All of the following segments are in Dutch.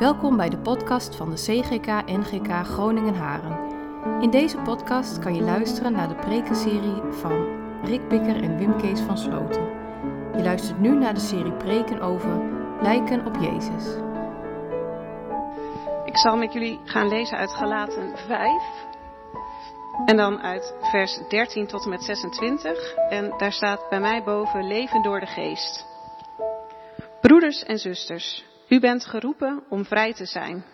Welkom bij de podcast van de CGK NGK Groningen Haren. In deze podcast kan je luisteren naar de prekenserie van Rick Bikker en Wim Kees van Sloten. Je luistert nu naar de serie preken over lijken op Jezus. Ik zal met jullie gaan lezen uit Galaten 5. En dan uit vers 13 tot en met 26. En daar staat bij mij boven leven door de geest. Broeders en zusters, u bent geroepen om vrij te zijn.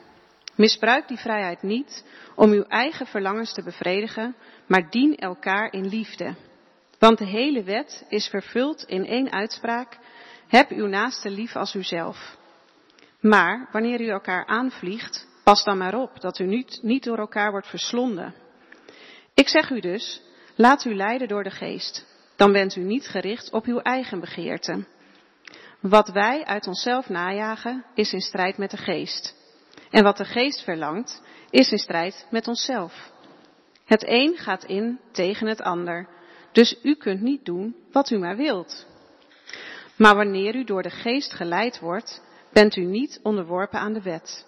Misbruik die vrijheid niet om uw eigen verlangens te bevredigen, maar dien elkaar in liefde. Want de hele wet is vervuld in één uitspraak: heb uw naaste lief als uzelf. Maar wanneer u elkaar aanvliegt, pas dan maar op dat u niet, niet door elkaar wordt verslonden. Ik zeg u dus, laat u leiden door de geest. Dan bent u niet gericht op uw eigen begeerte. Wat wij uit onszelf najagen, is in strijd met de geest. En wat de geest verlangt, is in strijd met onszelf. Het een gaat in tegen het ander. Dus u kunt niet doen wat u maar wilt. Maar wanneer u door de geest geleid wordt, bent u niet onderworpen aan de wet.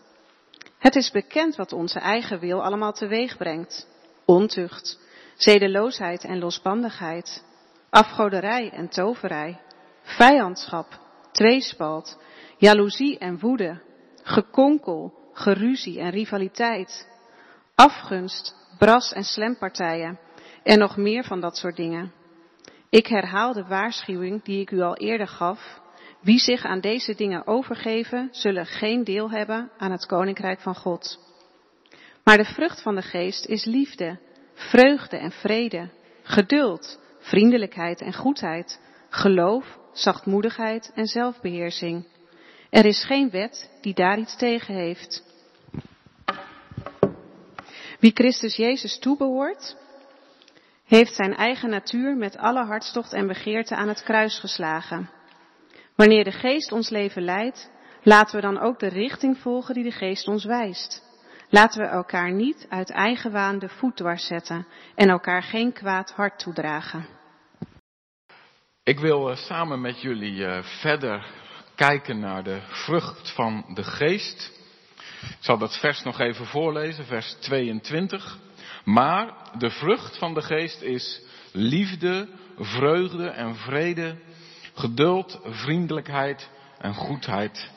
Het is bekend wat onze eigen wil allemaal teweeg brengt. Ontucht, zedeloosheid en losbandigheid, afgoderij en toverij, vijandschap, tweespalt, jaloezie en woede, gekonkel, geruzie en rivaliteit, afgunst, bras en slempartijen en nog meer van dat soort dingen. Ik herhaal de waarschuwing die ik u al eerder gaf. Wie zich aan deze dingen overgeven, zullen geen deel hebben aan het koninkrijk van God. Maar de vrucht van de geest is liefde, vreugde en vrede, geduld, vriendelijkheid en goedheid, geloof, zachtmoedigheid en zelfbeheersing. Er is geen wet die daar iets tegen heeft. Wie Christus Jezus toebehoort, heeft zijn eigen natuur met alle hartstocht en begeerte aan het kruis geslagen. Wanneer de geest ons leven leidt, laten we dan ook de richting volgen die de geest ons wijst. Laten we elkaar niet uit eigen waan de voet dwars zetten en elkaar geen kwaad hart toedragen. Ik wil samen met jullie verder kijken naar de vrucht van de geest. Ik zal dat vers nog even voorlezen, vers 22. Maar de vrucht van de geest is liefde, vreugde en vrede, geduld, vriendelijkheid en goedheid,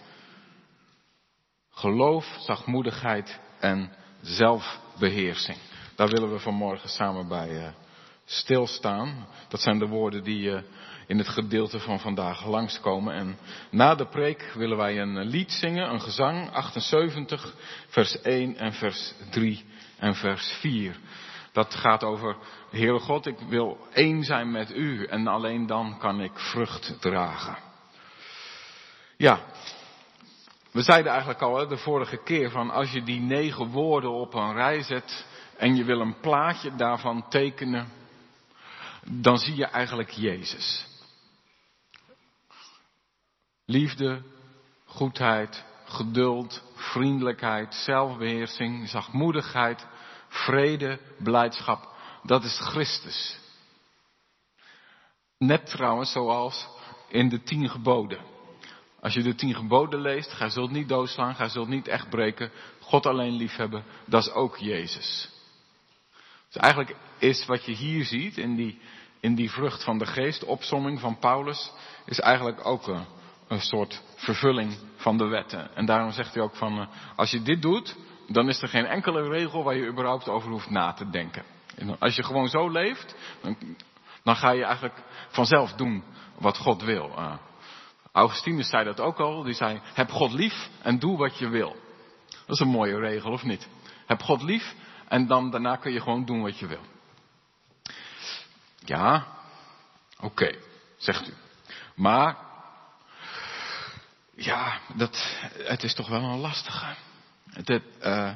geloof, zachtmoedigheid en zelfbeheersing. Daar willen we vanmorgen samen bij stilstaan. Dat zijn de woorden die in het gedeelte van vandaag langskomen. En na de preek willen wij een lied zingen, een gezang, 78, vers 1 en vers 3 en vers 4. Dat gaat over, Heere God, ik wil één zijn met u en alleen dan kan ik vrucht dragen. Ja, we zeiden eigenlijk al hè, de vorige keer van als je die negen woorden op een rij zet en je wil een plaatje daarvan tekenen, dan zie je eigenlijk Jezus. Liefde, goedheid, geduld, vriendelijkheid, zelfbeheersing, zachtmoedigheid, vrede, blijdschap. Dat is Christus. Net trouwens zoals in de tien geboden. Als je de tien geboden leest, gij zult niet doodslaan, gij zult niet echt breken, God alleen liefhebben, dat is ook Jezus. Dus eigenlijk is wat je hier ziet in die, in die vrucht van de geest, opsomming van Paulus, is eigenlijk ook een soort vervulling van de wetten. En daarom zegt hij ook van, als je dit doet, dan is er geen enkele regel waar je überhaupt over hoeft na te denken. En als je gewoon zo leeft, dan, dan ga je eigenlijk vanzelf doen wat God wil. Uh, Augustinus zei dat ook al, die zei, heb God lief en doe wat je wil. Dat is een mooie regel, of niet? Heb God lief en dan daarna kun je gewoon doen wat je wil. Ja, oké, zegt u. Maar, ja, dat, het is toch wel een lastige. Uh, we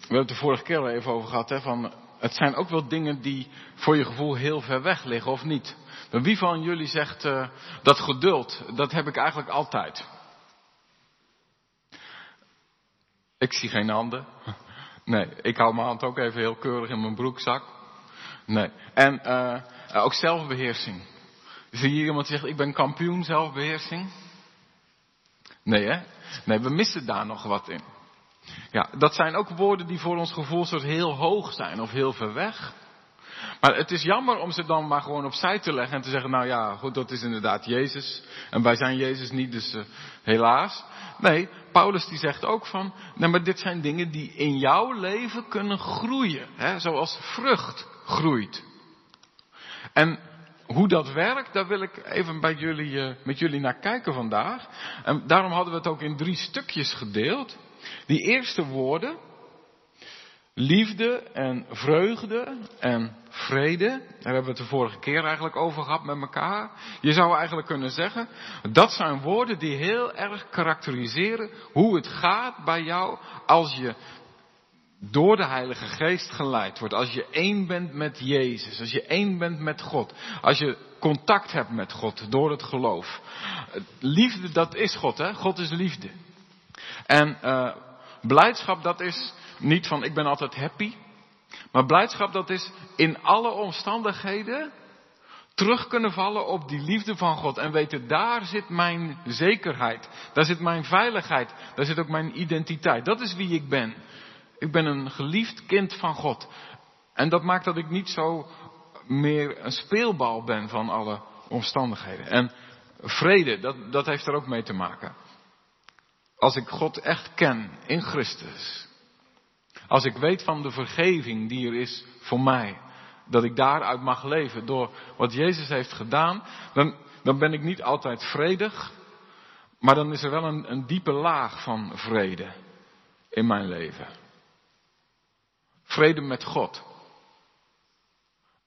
hebben het de vorige keer al even over gehad, hè, van, het zijn ook wel dingen die voor je gevoel heel ver weg liggen, of niet? Wie van jullie zegt, uh, dat geduld, dat heb ik eigenlijk altijd? Ik zie geen handen. Nee, ik hou mijn hand ook even heel keurig in mijn broekzak. Nee. En uh, ook zelfbeheersing. Zie je iemand die zegt, ik ben kampioen zelfbeheersing? Nee hè? Nee, we missen daar nog wat in. Ja, dat zijn ook woorden die voor ons gevoel soort heel hoog zijn of heel ver weg. Maar het is jammer om ze dan maar gewoon opzij te leggen en te zeggen, nou ja, goed, dat is inderdaad Jezus. En wij zijn Jezus niet, dus uh, helaas. Nee, Paulus die zegt ook van, nee, maar dit zijn dingen die in jouw leven kunnen groeien. Hè, zoals vrucht groeit. En hoe dat werkt, daar wil ik even bij jullie, uh, met jullie naar kijken vandaag. En daarom hadden we het ook in drie stukjes gedeeld. Die eerste woorden, liefde en vreugde en vrede, daar hebben we het de vorige keer eigenlijk over gehad met elkaar. Je zou eigenlijk kunnen zeggen, dat zijn woorden die heel erg karakteriseren hoe het gaat bij jou als je door de Heilige Geest geleid wordt. Als je één bent met Jezus. Als je één bent met God. Als je contact hebt met God door het geloof. Liefde, dat is God, hè? God is liefde. En uh, blijdschap, dat is niet van ik ben altijd happy. Maar blijdschap, dat is in alle omstandigheden terug kunnen vallen op die liefde van God. En weten, daar zit mijn zekerheid. Daar zit mijn veiligheid. Daar zit ook mijn identiteit. Dat is wie ik ben. Ik ben een geliefd kind van God. En dat maakt dat ik niet zo meer een speelbal ben van alle omstandigheden. En vrede, dat, dat heeft er ook mee te maken. Als ik God echt ken in Christus. Als ik weet van de vergeving die er is voor mij. Dat ik daaruit mag leven door wat Jezus heeft gedaan. Dan, dan ben ik niet altijd vredig. Maar dan is er wel een, een diepe laag van vrede in mijn leven. Vrede met God.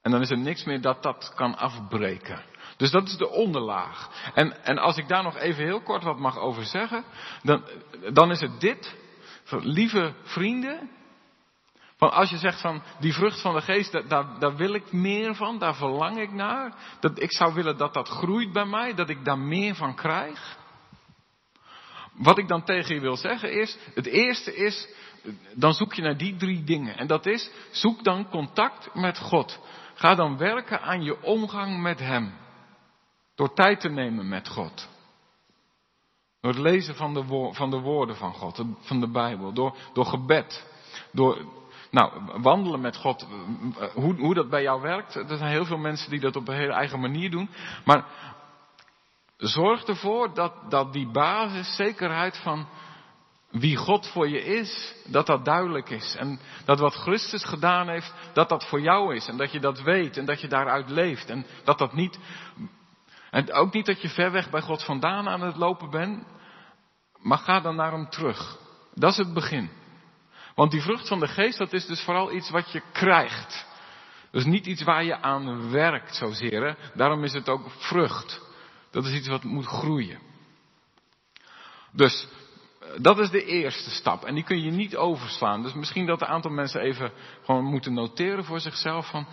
En dan is er niks meer dat dat kan afbreken. Dus dat is de onderlaag. En, en als ik daar nog even heel kort wat mag over zeggen, dan, dan is het dit. Lieve vrienden, van als je zegt van die vrucht van de geest, daar, daar wil ik meer van, daar verlang ik naar. Dat ik zou willen dat dat groeit bij mij, dat ik daar meer van krijg. Wat ik dan tegen je wil zeggen is, het eerste is, dan zoek je naar die drie dingen. En dat is, zoek dan contact met God. Ga dan werken aan je omgang met Hem. Door tijd te nemen met God. Door het lezen van de, van de woorden van God, van de Bijbel. Door, door gebed. Door, nou, wandelen met God. Hoe, hoe dat bij jou werkt. Er zijn heel veel mensen die dat op een hele eigen manier doen. Maar zorg ervoor dat, dat die basiszekerheid van wie God voor je is, dat dat duidelijk is. En dat wat Christus gedaan heeft, dat dat voor jou is. En dat je dat weet en dat je daaruit leeft. En dat dat niet. En ook niet dat je ver weg bij God vandaan aan het lopen bent. Maar ga dan naar hem terug. Dat is het begin. Want die vrucht van de geest, dat is dus vooral iets wat je krijgt. Dus niet iets waar je aan werkt zozeer. Hè? Daarom is het ook vrucht. Dat is iets wat moet groeien. Dus dat is de eerste stap. En die kun je niet overslaan. Dus misschien dat een aantal mensen even gewoon moeten noteren voor zichzelf van.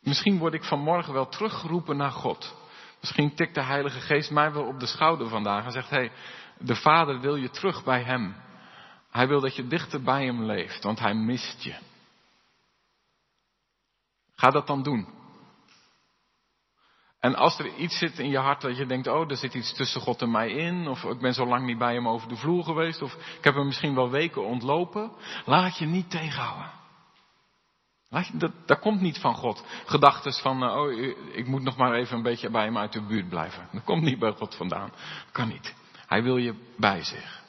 Misschien word ik vanmorgen wel teruggeroepen naar God. Misschien tikt de Heilige Geest mij wel op de schouder vandaag en zegt: hé, hey, de Vader wil je terug bij Hem. Hij wil dat je dichter bij Hem leeft, want Hij mist je. Ga dat dan doen. En als er iets zit in je hart dat je denkt, oh, er zit iets tussen God en mij in, of ik ben zo lang niet bij hem over de vloer geweest, of ik heb hem misschien wel weken ontlopen, laat je niet tegenhouden. Laat dat, dat komt niet van God. Gedachten van, uh, oh, ik moet nog maar even een beetje bij hem uit de buurt blijven. Dat komt niet bij God vandaan. Kan niet. Hij wil je bij zich.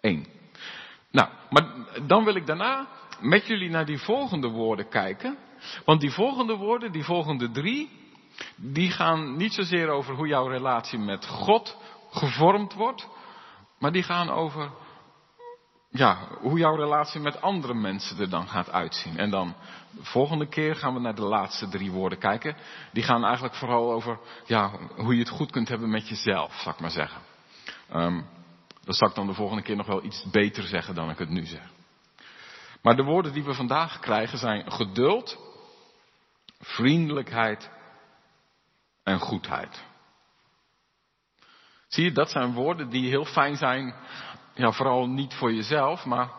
Eén. Nou, maar dan wil ik daarna met jullie naar die volgende woorden kijken. Want die volgende woorden, die volgende drie, die gaan niet zozeer over hoe jouw relatie met God gevormd wordt, maar die gaan over ja, hoe jouw relatie met andere mensen er dan gaat uitzien. En dan de volgende keer gaan we naar de laatste drie woorden kijken. Die gaan eigenlijk vooral over ja, hoe je het goed kunt hebben met jezelf, zal ik maar zeggen. Um, dat zal ik dan de volgende keer nog wel iets beter zeggen dan ik het nu zeg. Maar de woorden die we vandaag krijgen zijn geduld, vriendelijkheid en goedheid. Zie je, dat zijn woorden die heel fijn zijn, ja, vooral niet voor jezelf, maar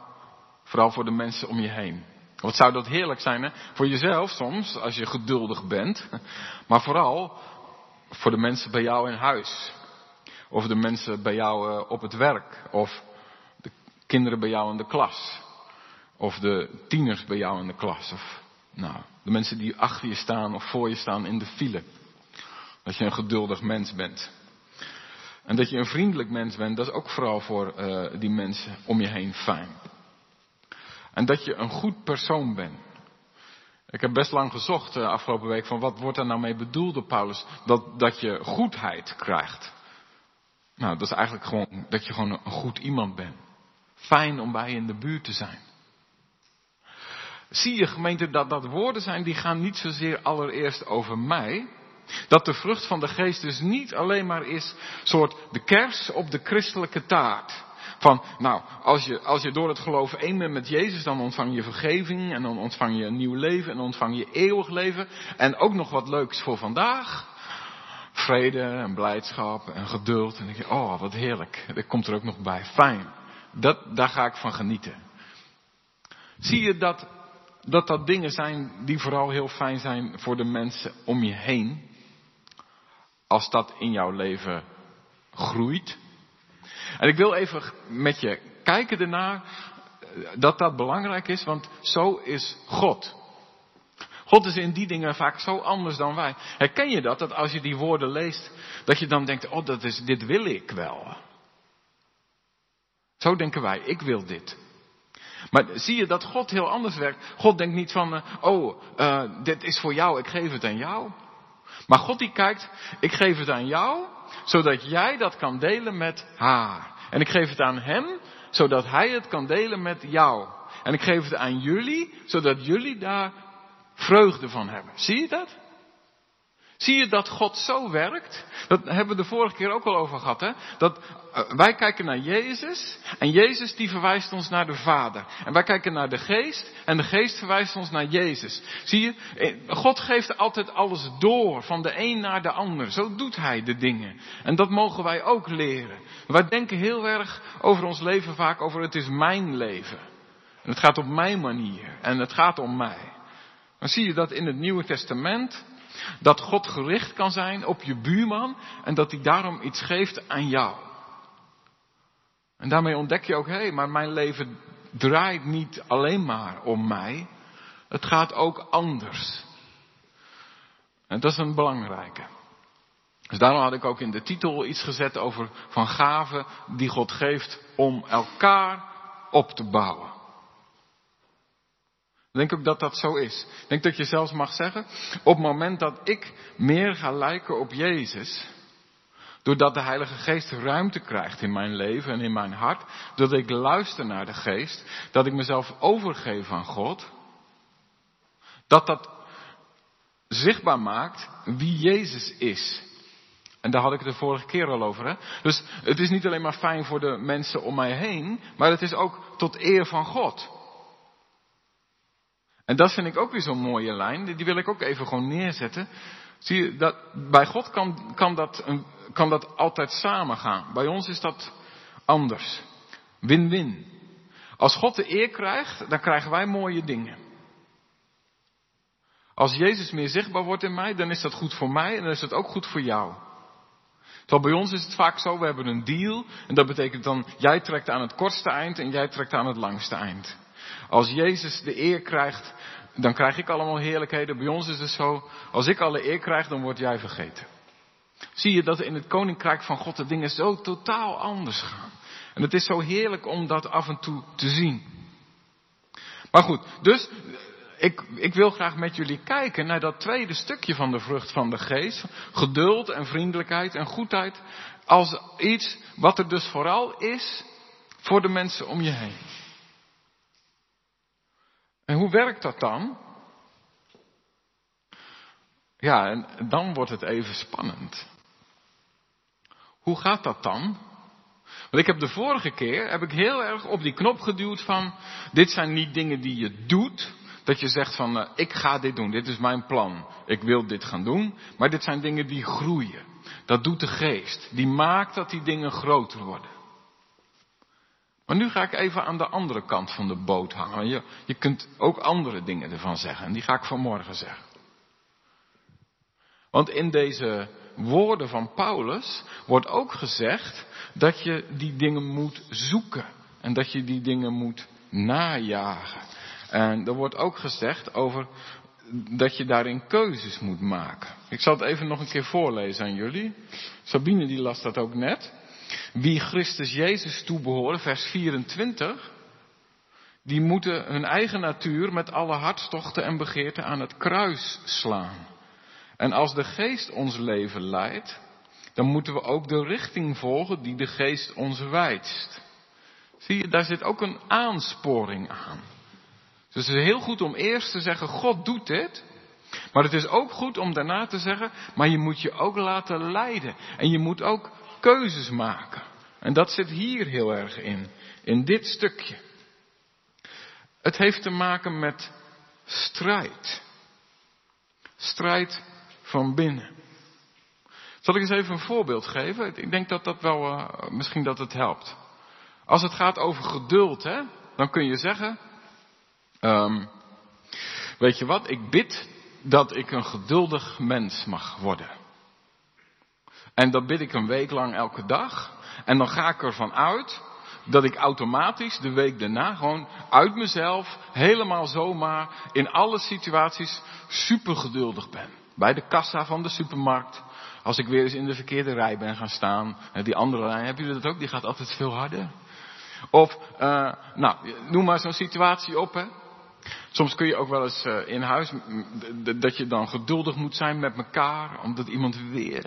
vooral voor de mensen om je heen. Wat zou dat heerlijk zijn, hè? Voor jezelf soms, als je geduldig bent, maar vooral voor de mensen bij jou in huis. Of de mensen bij jou eh, op het werk. Of de kinderen bij jou in de klas. Of de tieners bij jou in de klas. Of nou, de mensen die achter je staan of voor je staan in de file. Dat je een geduldig mens bent. En dat je een vriendelijk mens bent, dat is ook vooral voor uh, die mensen om je heen fijn. En dat je een goed persoon bent. Ik heb best lang gezocht uh, afgelopen week van wat wordt er nou mee bedoeld door Paulus? Dat, dat je goedheid krijgt. Nou, dat is eigenlijk gewoon dat je gewoon een goed iemand bent. Fijn om bij je in de buurt te zijn. Zie je gemeente dat dat woorden zijn die gaan niet zozeer allereerst over mij. Dat de vrucht van de geest dus niet alleen maar is soort de kers op de christelijke taart. Van, nou, als je, als je door het geloven één bent met Jezus, dan ontvang je vergeving en dan ontvang je een nieuw leven en ontvang je eeuwig leven. En ook nog wat leuks voor vandaag. Vrede en blijdschap en geduld. En dan denk je, oh, wat heerlijk. Dat komt er ook nog bij. Fijn. Dat, daar ga ik van genieten. Zie je dat, dat dat dingen zijn die vooral heel fijn zijn voor de mensen om je heen? Als dat in jouw leven groeit. En ik wil even met je kijken ernaar dat dat belangrijk is, want zo is God. God is in die dingen vaak zo anders dan wij. Herken je dat, dat als je die woorden leest, dat je dan denkt, oh, dat is, dit wil ik wel. Zo denken wij, ik wil dit. Maar zie je dat God heel anders werkt? God denkt niet van, uh, oh, uh, dit is voor jou, ik geef het aan jou. Maar God die kijkt, ik geef het aan jou, zodat jij dat kan delen met haar. En ik geef het aan hem, zodat hij het kan delen met jou. En ik geef het aan jullie, zodat jullie daar vreugde van hebben. Zie je dat? Zie je dat God zo werkt? Dat hebben we de vorige keer ook al over gehad. Hè? Dat uh, wij kijken naar Jezus en Jezus die verwijst ons naar de Vader. En wij kijken naar de Geest en de Geest verwijst ons naar Jezus. Zie je, eh, God geeft altijd alles door van de een naar de ander. Zo doet Hij de dingen. En dat mogen wij ook leren. Wij denken heel erg over ons leven vaak over het is mijn leven. En het gaat op mijn manier en het gaat om mij. Dan zie je dat in het Nieuwe Testament dat God gericht kan zijn op je buurman en dat hij daarom iets geeft aan jou. En daarmee ontdek je ook, hé, hey, maar mijn leven draait niet alleen maar om mij. Het gaat ook anders. En dat is een belangrijke. Dus daarom had ik ook in de titel iets gezet over van gaven die God geeft om elkaar op te bouwen. Ik denk ook dat dat zo is. Ik denk dat je zelfs mag zeggen, op het moment dat ik meer ga lijken op Jezus, doordat de Heilige Geest ruimte krijgt in mijn leven en in mijn hart, doordat ik luister naar de Geest, dat ik mezelf overgeef aan God, dat dat zichtbaar maakt wie Jezus is. En daar had ik het de vorige keer al over. Hè? Dus het is niet alleen maar fijn voor de mensen om mij heen, maar het is ook tot eer van God. En dat vind ik ook weer zo'n mooie lijn. Die wil ik ook even gewoon neerzetten. Zie je, dat, bij God kan, kan, dat, kan dat altijd samengaan. Bij ons is dat anders. Win-win. Als God de eer krijgt, dan krijgen wij mooie dingen. Als Jezus meer zichtbaar wordt in mij, dan is dat goed voor mij en dan is dat ook goed voor jou. Terwijl bij ons is het vaak zo, we hebben een deal en dat betekent dan, jij trekt aan het kortste eind en jij trekt aan het langste eind. Als Jezus de eer krijgt, dan krijg ik allemaal heerlijkheden. Bij ons is het zo, als ik alle eer krijg, dan word jij vergeten. Zie je dat in het koninkrijk van God de dingen zo totaal anders gaan. En het is zo heerlijk om dat af en toe te zien. Maar goed, dus ik, ik, wil graag met jullie kijken naar dat tweede stukje van de vrucht van de geest. Geduld en vriendelijkheid en goedheid. Als iets wat er dus vooral is voor de mensen om je heen. En hoe werkt dat dan? Ja, en dan wordt het even spannend. Hoe gaat dat dan? Want ik heb de vorige keer heb ik heel erg op die knop geduwd van dit zijn niet dingen die je doet. Dat je zegt van uh, ik ga dit doen, dit is mijn plan. Ik wil dit gaan doen. Maar dit zijn dingen die groeien. Dat doet de geest. Die maakt dat die dingen groter worden. Maar nu ga ik even aan de andere kant van de boot hangen. Je, je kunt ook andere dingen ervan zeggen. En die ga ik vanmorgen zeggen. Want in deze woorden van Paulus wordt ook gezegd dat je die dingen moet zoeken. En dat je die dingen moet najagen. En er wordt ook gezegd over dat je daarin keuzes moet maken. Ik zal het even nog een keer voorlezen aan jullie. Sabine die las dat ook net. Wie Christus Jezus toebehoren, vers 24, die moeten hun eigen natuur met alle hartstochten en begeerten aan het kruis slaan. En als de geest ons leven leidt, dan moeten we ook de richting volgen die de geest ons wijst. Zie je, daar zit ook een aansporing aan. Dus het is heel goed om eerst te zeggen, God doet dit. Maar het is ook goed om daarna te zeggen, maar je moet je ook laten leiden. En je moet ook keuzes maken. En dat zit hier heel erg in, in dit stukje. Het heeft te maken met strijd. Strijd van binnen. Zal ik eens even een voorbeeld geven? Ik denk dat dat wel, uh, misschien dat het helpt. Als het gaat over geduld, hè, dan kun je zeggen, um, weet je wat, ik bid dat ik een geduldig mens mag worden. En dat bid ik een week lang elke dag. En dan ga ik ervan uit dat ik automatisch de week daarna gewoon uit mezelf helemaal zomaar in alle situaties super geduldig ben. Bij de kassa van de supermarkt. Als ik weer eens in de verkeerde rij ben gaan staan. Die andere rij, hebben jullie dat ook? Die gaat altijd veel harder. Of, uh, nou, noem maar zo'n situatie op, hè. Soms kun je ook wel eens uh, in huis, dat je dan geduldig moet zijn met elkaar, omdat iemand weer,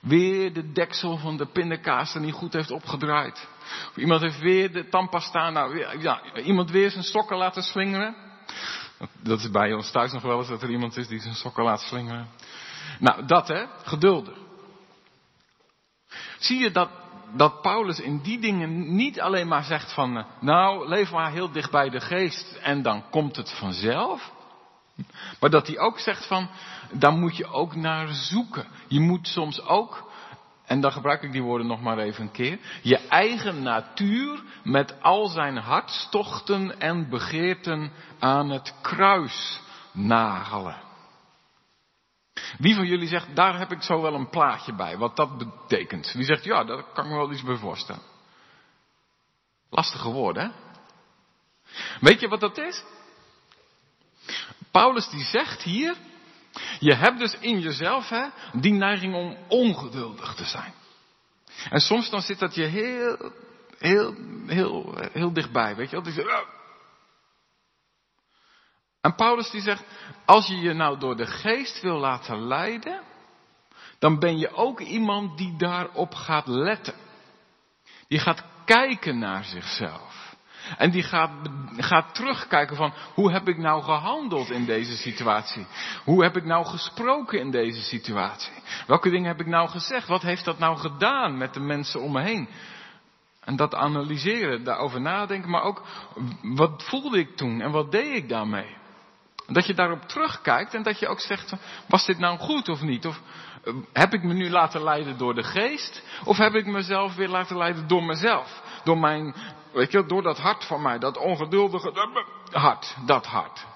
weer de deksel van de pindakaas er niet goed heeft opgedraaid. Of iemand heeft weer de tandpasta, nou, ja, iemand weer zijn sokken laten slingeren. Dat is bij ons thuis nog wel eens dat er iemand is die zijn sokken laat slingeren. Nou, dat hè, geduldig. Zie je dat, dat Paulus in die dingen niet alleen maar zegt van, eh, nou, leef maar heel dicht bij de geest en dan komt het vanzelf. Maar dat hij ook zegt van, daar moet je ook naar zoeken. Je moet soms ook, en dan gebruik ik die woorden nog maar even een keer, je eigen natuur met al zijn hartstochten en begeerten aan het kruis nagelen. Wie van jullie zegt, daar heb ik zo wel een plaatje bij, wat dat betekent? Wie zegt, ja, daar kan ik me wel iets bij voorstellen. Lastige woorden, hè? Weet je wat dat is? Paulus die zegt hier, je hebt dus in jezelf hè, die neiging om ongeduldig te zijn. En soms dan zit dat je heel, heel, heel, heel dichtbij, weet je wel. En Paulus die zegt, als je je nou door de geest wil laten leiden, dan ben je ook iemand die daarop gaat letten. Die gaat kijken naar zichzelf. En die gaat, gaat terugkijken van hoe heb ik nou gehandeld in deze situatie? Hoe heb ik nou gesproken in deze situatie? Welke dingen heb ik nou gezegd? Wat heeft dat nou gedaan met de mensen om me heen? En dat analyseren, daarover nadenken, maar ook wat voelde ik toen en wat deed ik daarmee? Dat je daarop terugkijkt en dat je ook zegt, was dit nou goed of niet? Of eh, heb ik me nu laten leiden door de geest? Of heb ik mezelf weer laten leiden door mezelf? Door mijn, weet je, door dat hart van mij, dat ongeduldige hart, dat hart.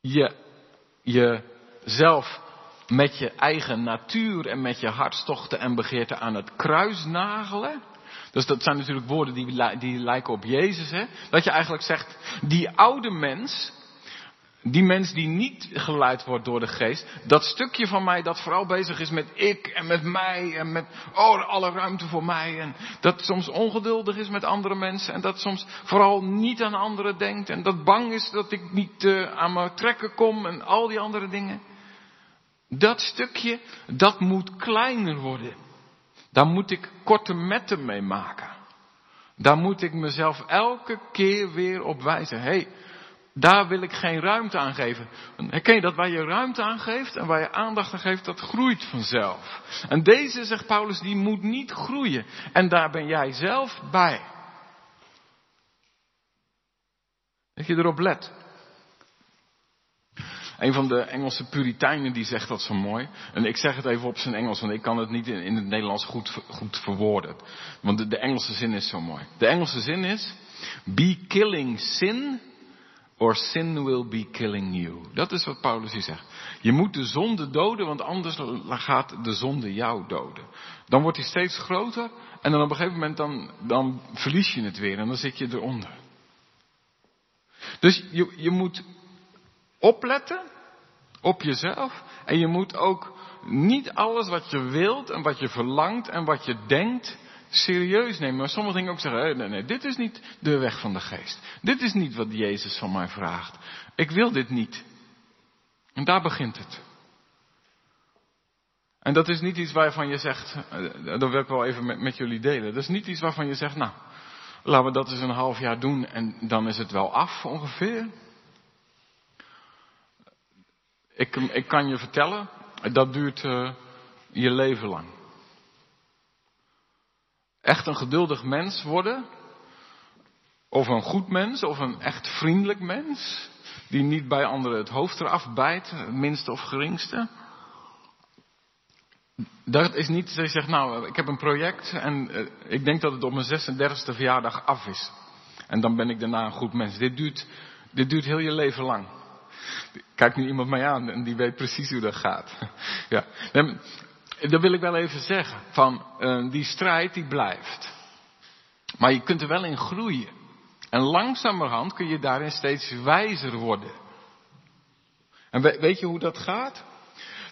Je, jezelf met je eigen natuur en met je hartstochten en begeerten aan het kruis nagelen. Dus dat zijn natuurlijk woorden die, die lijken op Jezus. Hè? Dat je eigenlijk zegt, die oude mens, die mens die niet geleid wordt door de geest, dat stukje van mij dat vooral bezig is met ik en met mij en met oh, alle ruimte voor mij. En dat soms ongeduldig is met andere mensen en dat soms vooral niet aan anderen denkt en dat bang is dat ik niet uh, aan mijn trekken kom en al die andere dingen. Dat stukje, dat moet kleiner worden. Daar moet ik korte metten mee maken. Daar moet ik mezelf elke keer weer op wijzen. Hey, daar wil ik geen ruimte aan geven. Herken je dat waar je ruimte aan geeft en waar je aandacht aan geeft, dat groeit vanzelf. En deze, zegt Paulus, die moet niet groeien. En daar ben jij zelf bij. Dat je erop let. Een van de Engelse Puritijnen die zegt dat zo mooi. En ik zeg het even op zijn Engels, want ik kan het niet in, het Nederlands goed, goed verwoorden. Want de, Engelse zin is zo mooi. De Engelse zin is: Be killing sin or sin will be killing you. Dat is wat Paulus hier zegt. Je moet de zonde doden, want anders gaat de zonde jou doden. Dan wordt hij steeds groter en dan op een gegeven moment dan, dan verlies je het weer en dan zit je eronder. Dus je, je moet opletten op jezelf en je moet ook niet alles wat je wilt en wat je verlangt en wat je denkt serieus nemen. Maar sommige dingen ook zeggen, nee, nee, dit is niet de weg van de geest. Dit is niet wat Jezus van mij vraagt. Ik wil dit niet. En daar begint het. En dat is niet iets waarvan je zegt, eh, dat wil ik wel even met, met jullie delen. Dat is niet iets waarvan je zegt, nou, laten we dat eens een half jaar doen en dan is het wel af ongeveer. Ik, ik kan je vertellen, dat duurt uh, je leven lang. Echt een geduldig mens worden, of een goed mens, of een echt vriendelijk mens, die niet bij anderen het hoofd eraf bijt, minste of geringste. Dat is niet dat je zegt, nou, ik heb een project en uh, ik denk dat het op mijn 36e verjaardag af is. En dan ben ik daarna een goed mens. Dit duurt, dit duurt heel je leven lang. Kijk nu iemand mij aan en die weet precies hoe dat gaat. Ja. Dat wil ik wel even zeggen. Van, uh, die strijd die blijft. Maar je kunt er wel in groeien. En langzamerhand kun je daarin steeds wijzer worden. En weet je hoe dat gaat?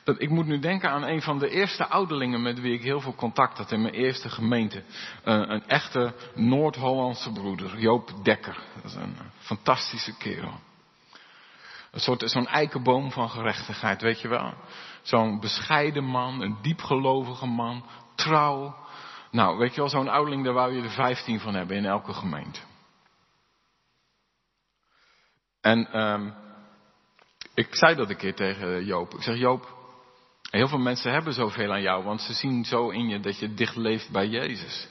Dat, ik moet nu denken aan een van de eerste ouderlingen met wie ik heel veel contact had in mijn eerste gemeente. een, een echte Noord-Hollandse broeder, Joop Dekker. Dat is een fantastische kerel. Een soort, zo'n eikenboom van gerechtigheid, weet je wel. Zo'n bescheiden man, een diepgelovige man, trouw. Nou, weet je wel, zo'n ouderling, daar wou je er vijftien van hebben in elke gemeente. En um, ik zei dat een keer tegen Joop. Ik zeg, Joop, heel veel mensen hebben zoveel aan jou, want ze zien zo in je dat je dicht leeft bij Jezus.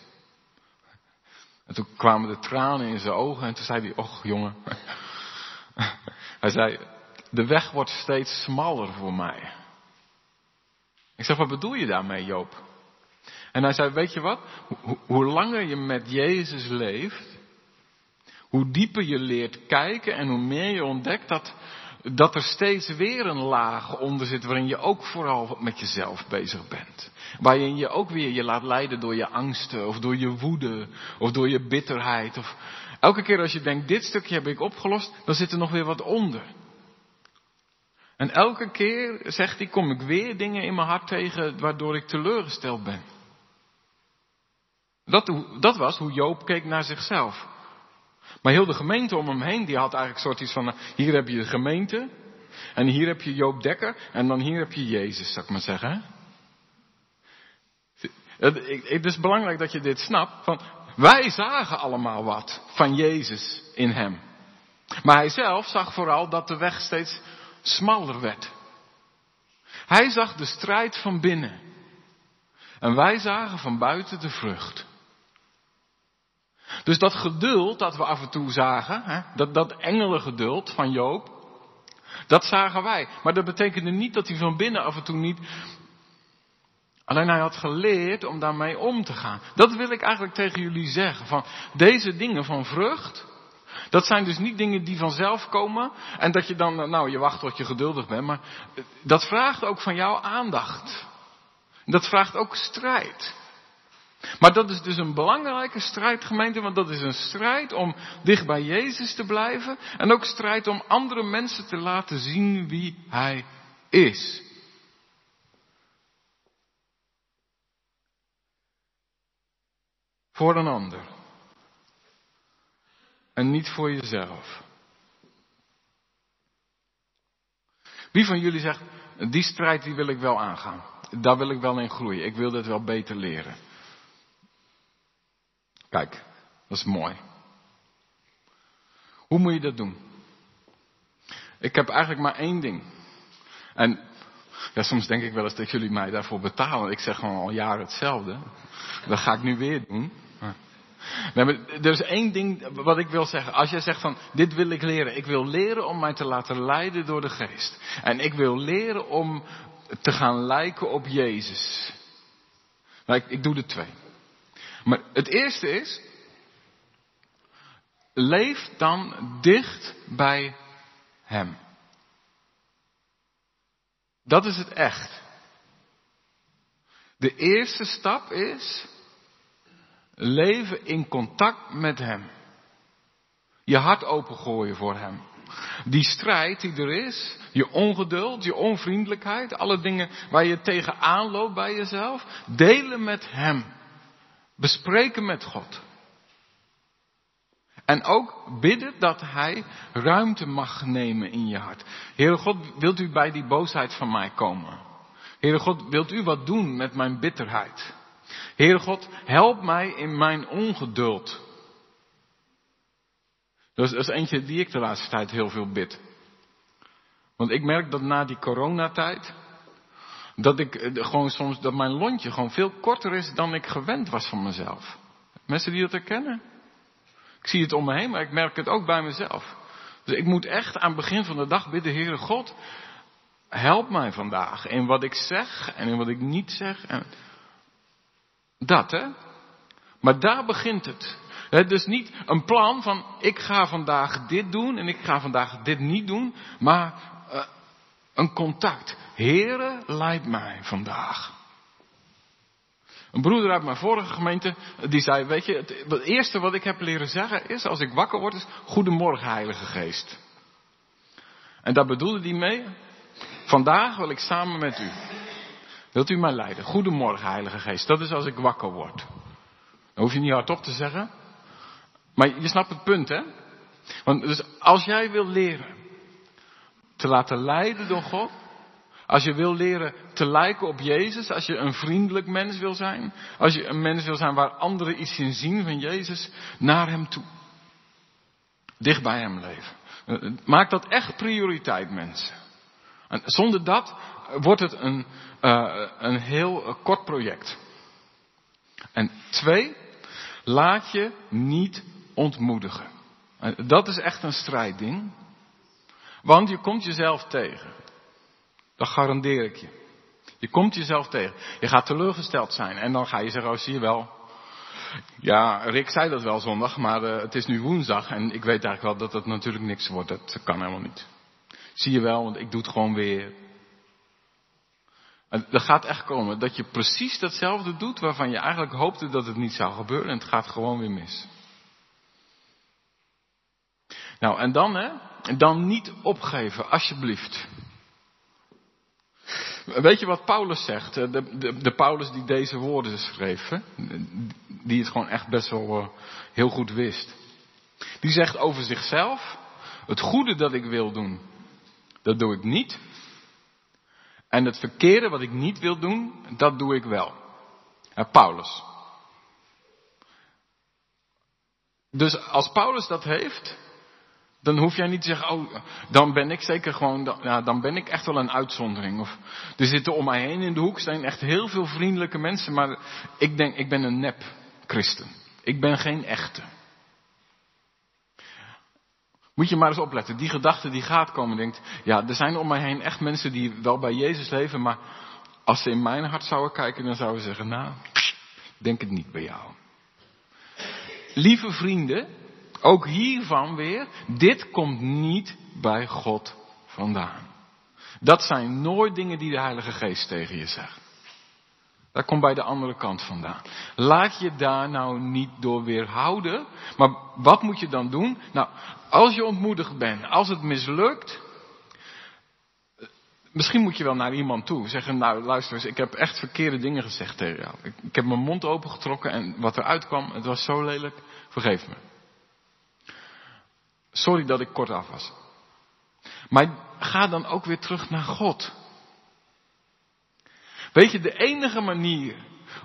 En toen kwamen de tranen in zijn ogen en toen zei hij, och jongen. Hij zei, de weg wordt steeds smaller voor mij. Ik zeg, wat bedoel je daarmee, Joop? En hij zei, weet je wat? hoe langer je met Jezus leeft, hoe dieper je leert kijken en hoe meer je ontdekt dat, dat er steeds weer een laag onder zit waarin je ook vooral met jezelf bezig bent. Waarin je ook weer je laat leiden door je angsten of door je woede of door je bitterheid. Of elke keer als je denkt, dit stukje heb ik opgelost, dan zit er nog weer wat onder. En elke keer, zegt hij, kom ik weer dingen in mijn hart tegen waardoor ik teleurgesteld ben. Dat, dat was hoe Joop keek naar zichzelf. Maar heel de gemeente om hem heen, die had eigenlijk soort iets van, hier heb je de gemeente, en hier heb je Joop Dekker, en dan hier heb je Jezus, zou ik maar zeggen. Het is belangrijk dat je dit snapt, van wij zagen allemaal wat van Jezus in hem. Maar hij zelf zag vooral dat de weg steeds smaller werd. Hij zag de strijd van binnen. En wij zagen van buiten de vrucht. Dus dat geduld dat we af en toe zagen, hè, dat, dat engelengeduld van Joop, dat zagen wij. Maar dat betekende niet dat hij van binnen af en toe niet. Alleen hij had geleerd om daarmee om te gaan. Dat wil ik eigenlijk tegen jullie zeggen. Van deze dingen van vrucht, dat zijn dus niet dingen die vanzelf komen en dat je dan, nou je wacht tot je geduldig bent, maar dat vraagt ook van jou aandacht. Dat vraagt ook strijd. Maar dat is dus een belangrijke strijd, gemeente, want dat is een strijd om dicht bij Jezus te blijven en ook strijd om andere mensen te laten zien wie Hij is. Voor een ander. En niet voor jezelf. Wie van jullie zegt, die strijd die wil ik wel aangaan. Daar wil ik wel in groeien. Ik wil dit wel beter leren. Kijk, dat is mooi. Hoe moet je dat doen? Ik heb eigenlijk maar één ding. En ja, soms denk ik wel eens dat jullie mij daarvoor betalen. Ik zeg gewoon al jaren hetzelfde. Dat ga ik nu weer doen. Nee, er is één ding wat ik wil zeggen. Als jij zegt van, dit wil ik leren. Ik wil leren om mij te laten leiden door de geest. En ik wil leren om te gaan lijken op Jezus. Ik, ik doe er twee. Maar het eerste is, leef dan dicht bij Hem. Dat is het echt. De eerste stap is leven in contact met Hem. Je hart opengooien voor Hem. Die strijd die er is, je ongeduld, je onvriendelijkheid, alle dingen waar je tegenaan loopt bij jezelf, delen met Hem. Bespreken met God. En ook bidden dat Hij ruimte mag nemen in je hart. Heere God, wilt u bij die boosheid van mij komen? Heere God, wilt u wat doen met mijn bitterheid? Heere God, help mij in mijn ongeduld. Dat is, eentje die ik de laatste tijd heel veel bid. Want ik merk dat na die coronatijd, dat ik eh, gewoon soms, dat mijn lontje gewoon veel korter is dan ik gewend was van mezelf. Mensen die dat herkennen? Ik zie het om me heen, maar ik merk het ook bij mezelf. Dus ik moet echt aan het begin van de dag bidden, Heere God, help mij vandaag in wat ik zeg en in wat ik niet zeg. En dat, hè? Maar daar begint het. dus niet een plan van ik ga vandaag dit doen en ik ga vandaag dit niet doen, maar uh, een contact. Heere, leid mij vandaag. Een broeder uit mijn vorige gemeente, die zei, weet je, het, het eerste wat ik heb leren zeggen is, als ik wakker word, is, Goedemorgen Heilige Geest. En daar bedoelde hij mee, vandaag wil ik samen met u. Wilt u mij leiden? Goedemorgen Heilige Geest. Dat is als ik wakker word. Dan hoef je niet hardop te zeggen. Maar je snapt het punt, hè? Want dus als jij wil leren te laten leiden door God, als je wil leren te lijken op Jezus, als je een vriendelijk mens wil zijn, als je een mens wil zijn waar anderen iets in zien van Jezus, naar Hem toe. Dicht bij Hem leven. Maak dat echt prioriteit, mensen. En zonder dat wordt het een, uh, een heel kort project. En twee, laat je niet ontmoedigen. En dat is echt een strijdding. Want je komt jezelf tegen. Dat garandeer ik je. Je komt jezelf tegen. Je gaat teleurgesteld zijn. En dan ga je zeggen, oh zie je wel. Ja, Rick zei dat wel zondag, maar uh, het is nu woensdag. En ik weet eigenlijk wel dat het natuurlijk niks wordt. Dat kan helemaal niet. Zie je wel, want ik doe het gewoon weer. En dat gaat echt komen dat je precies datzelfde doet waarvan je eigenlijk hoopte dat het niet zou gebeuren. En het gaat gewoon weer mis. Nou, en dan hè, dan niet opgeven, alsjeblieft. Weet je wat Paulus zegt? De, de, de Paulus die deze woorden schreef, die het gewoon echt best wel uh, heel goed wist. Die zegt over zichzelf, het goede dat ik wil doen, dat doe ik niet. En het verkeerde wat ik niet wil doen, dat doe ik wel. Paulus. Dus als Paulus dat heeft, dan hoef jij niet te zeggen, oh, dan ben ik zeker gewoon, ja, dan ben ik echt wel een uitzondering. Of er zitten om mij heen in de hoek zijn echt heel veel vriendelijke mensen, maar ik denk, ik ben een nep christen. Ik ben geen echte. Moet je maar eens opletten. Die gedachte die gaat komen, denkt, ja, er zijn om mij heen echt mensen die wel bij Jezus leven, maar als ze in mijn hart zouden kijken, dan zouden ze zeggen, nou, denk het niet bij jou. Lieve vrienden, ook hiervan weer, dit komt niet bij God vandaan. Dat zijn nooit dingen die de Heilige Geest tegen je zegt. Dat komt bij de andere kant vandaan. Laat je daar nou niet door weerhouden. Maar wat moet je dan doen? Nou, als je ontmoedigd bent, als het mislukt. Misschien moet je wel naar iemand toe. Zeggen, nou luister eens, ik heb echt verkeerde dingen gezegd tegen jou. Ik, ik heb mijn mond opengetrokken en wat eruit kwam, het was zo lelijk. Vergeef me. Sorry dat ik kort af was. Maar ga dan ook weer terug naar God. Weet je, de enige manier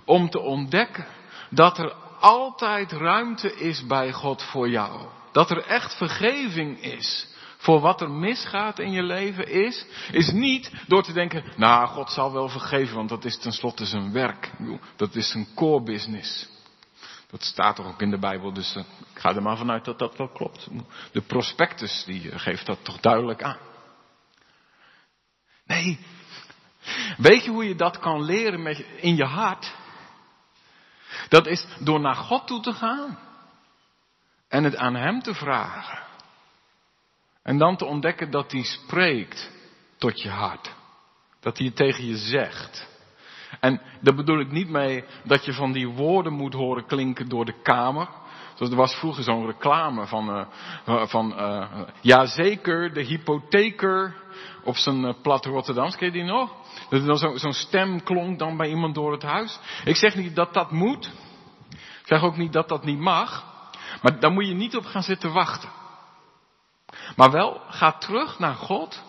om te ontdekken dat er altijd ruimte is bij God voor jou. Dat er echt vergeving is voor wat er misgaat in je leven is, is niet door te denken, nou, God zal wel vergeven, want dat is tenslotte zijn werk. Dat is zijn core business. Dat staat toch ook in de Bijbel, dus ik ga er maar vanuit dat dat wel klopt. De prospectus die geeft dat toch duidelijk aan. Nee, Weet je hoe je dat kan leren met, in je hart? Dat is door naar God toe te gaan en het aan Hem te vragen. En dan te ontdekken dat hij spreekt tot je hart. Dat hij het tegen je zegt. En daar bedoel ik niet mee dat je van die woorden moet horen klinken door de kamer. Zoals er was vroeger zo'n reclame van, uh, van uh, ja zeker, de hypotheker op zijn uh, plat Rotterdams, ken je die nog? Dat zo'n zo stem klonk dan bij iemand door het huis. Ik zeg niet dat dat moet. Ik zeg ook niet dat dat niet mag. Maar daar moet je niet op gaan zitten wachten. Maar wel, ga terug naar God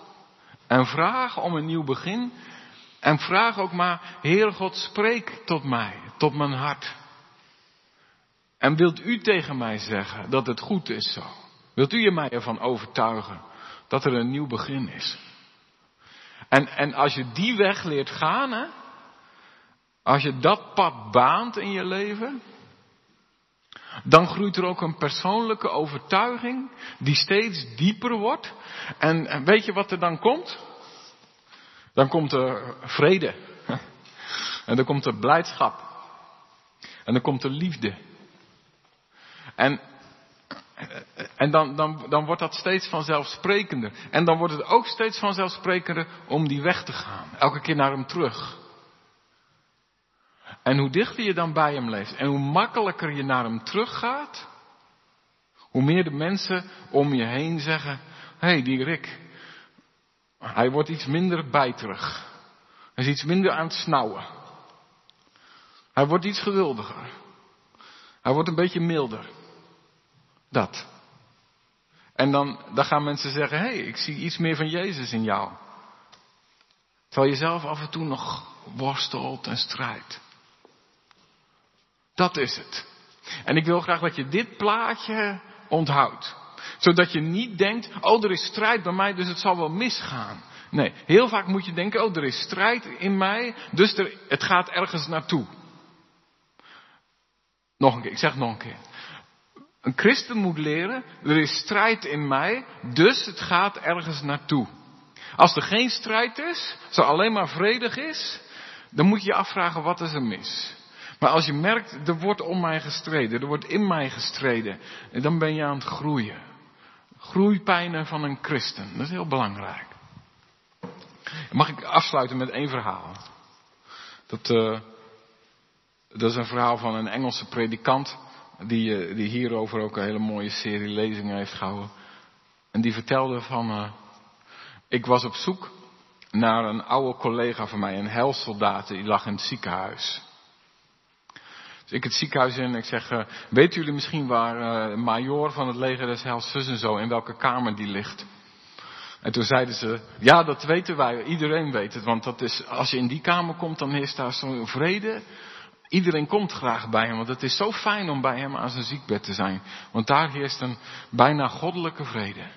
en vraag om een nieuw begin. En vraag ook maar, Heer God, spreek tot mij, tot mijn hart. En wilt u tegen mij zeggen dat het goed is zo? Wilt u mij ervan overtuigen dat er een nieuw begin is? En, en als je die weg leert gaan, hè, als je dat pad baant in je leven, dan groeit er ook een persoonlijke overtuiging die steeds dieper wordt. En weet je wat er dan komt? Dan komt er vrede. En dan komt er blijdschap. En dan komt er liefde. En, en dan, dan, dan wordt dat steeds vanzelfsprekender. En dan wordt het ook steeds vanzelfsprekender om die weg te gaan. Elke keer naar hem terug. En hoe dichter je dan bij hem leeft en hoe makkelijker je naar hem teruggaat, hoe meer de mensen om je heen zeggen, hé hey, die Rick, hij wordt iets minder bijterig. Hij is iets minder aan het snauwen. Hij wordt iets geduldiger. Hij wordt een beetje milder. Dat. En dan, dan gaan mensen zeggen, hé, hey, ik zie iets meer van Jezus in jou. Terwijl je zelf af en toe nog worstelt en strijdt. Dat is het. En ik wil graag dat je dit plaatje onthoudt. Zodat je niet denkt, oh er is strijd bij mij, dus het zal wel misgaan. Nee, heel vaak moet je denken, oh er is strijd in mij, dus er, het gaat ergens naartoe. Nog een keer, ik zeg nog een keer. Een christen moet leren, er is strijd in mij, dus het gaat ergens naartoe. Als er geen strijd is, als er alleen maar vredig is, dan moet je je afvragen wat is er mis. Maar als je merkt, er wordt om mij gestreden, er wordt in mij gestreden, dan ben je aan het groeien. Groeipijnen van een christen, dat is heel belangrijk. Mag ik afsluiten met één verhaal? Dat, uh, dat is een verhaal van een Engelse predikant, die, uh, die hierover ook een hele mooie serie lezingen heeft gehouden. En die vertelde van, uh, ik was op zoek naar een oude collega van mij, een helsoldaat, die lag in het ziekenhuis. Dus ik het ziekenhuis in en ik zeg, uh, weten jullie misschien waar uh, major van het leger des Heils zus en zo, in welke kamer die ligt? En toen zeiden ze, ja dat weten wij, iedereen weet het, want dat is, als je in die kamer komt dan is daar zo'n vrede. Iedereen komt graag bij hem, want het is zo fijn om bij hem aan zijn ziekbed te zijn. Want daar heerst een bijna goddelijke vrede.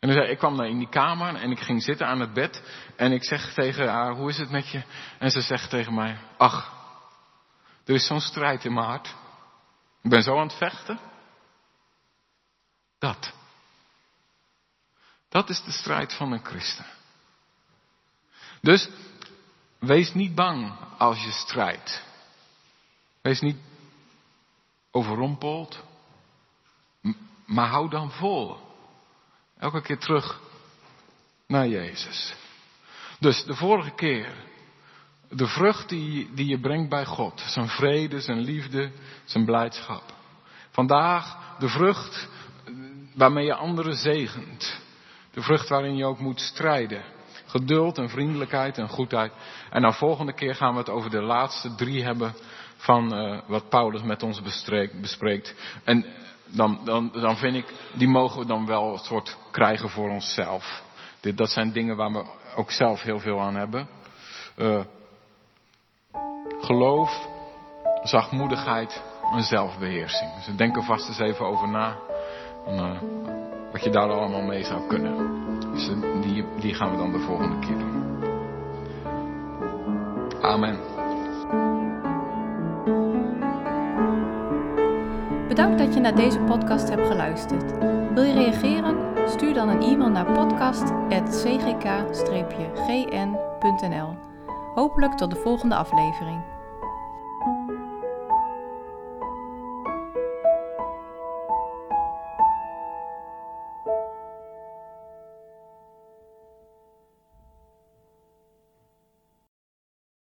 En zei, ik kwam naar in die kamer en ik ging zitten aan het bed. En ik zeg tegen haar, hoe is het met je? En ze zegt tegen mij, ach, er is zo'n strijd in mijn hart. Ik ben zo aan het vechten. Dat. Dat is de strijd van een christen. Dus wees niet bang als je strijdt. Wees niet overrompeld. Maar hou dan vol. Elke keer terug naar Jezus. Dus de vorige keer de vrucht die, die je brengt bij God. Zijn vrede, zijn liefde, zijn blijdschap. Vandaag de vrucht waarmee je anderen zegent. De vrucht waarin je ook moet strijden. Geduld en vriendelijkheid en goedheid. En nou volgende keer gaan we het over de laatste drie hebben van uh, wat Paulus met ons bespreekt. En dan, dan, dan vind ik, die mogen we dan wel een soort krijgen voor onszelf. Dit, dat zijn dingen waar we ook zelf heel veel aan hebben. Uh, geloof, zachtmoedigheid en zelfbeheersing. Dus denk er vast eens even over na. En, uh, wat je daar allemaal mee zou kunnen. Die, die gaan we dan de volgende keer doen. Amen. Bedankt dat je naar deze podcast hebt geluisterd. Wil je reageren? Stuur dan een e-mail naar podcast.cgk-gn.nl. Hopelijk tot de volgende aflevering.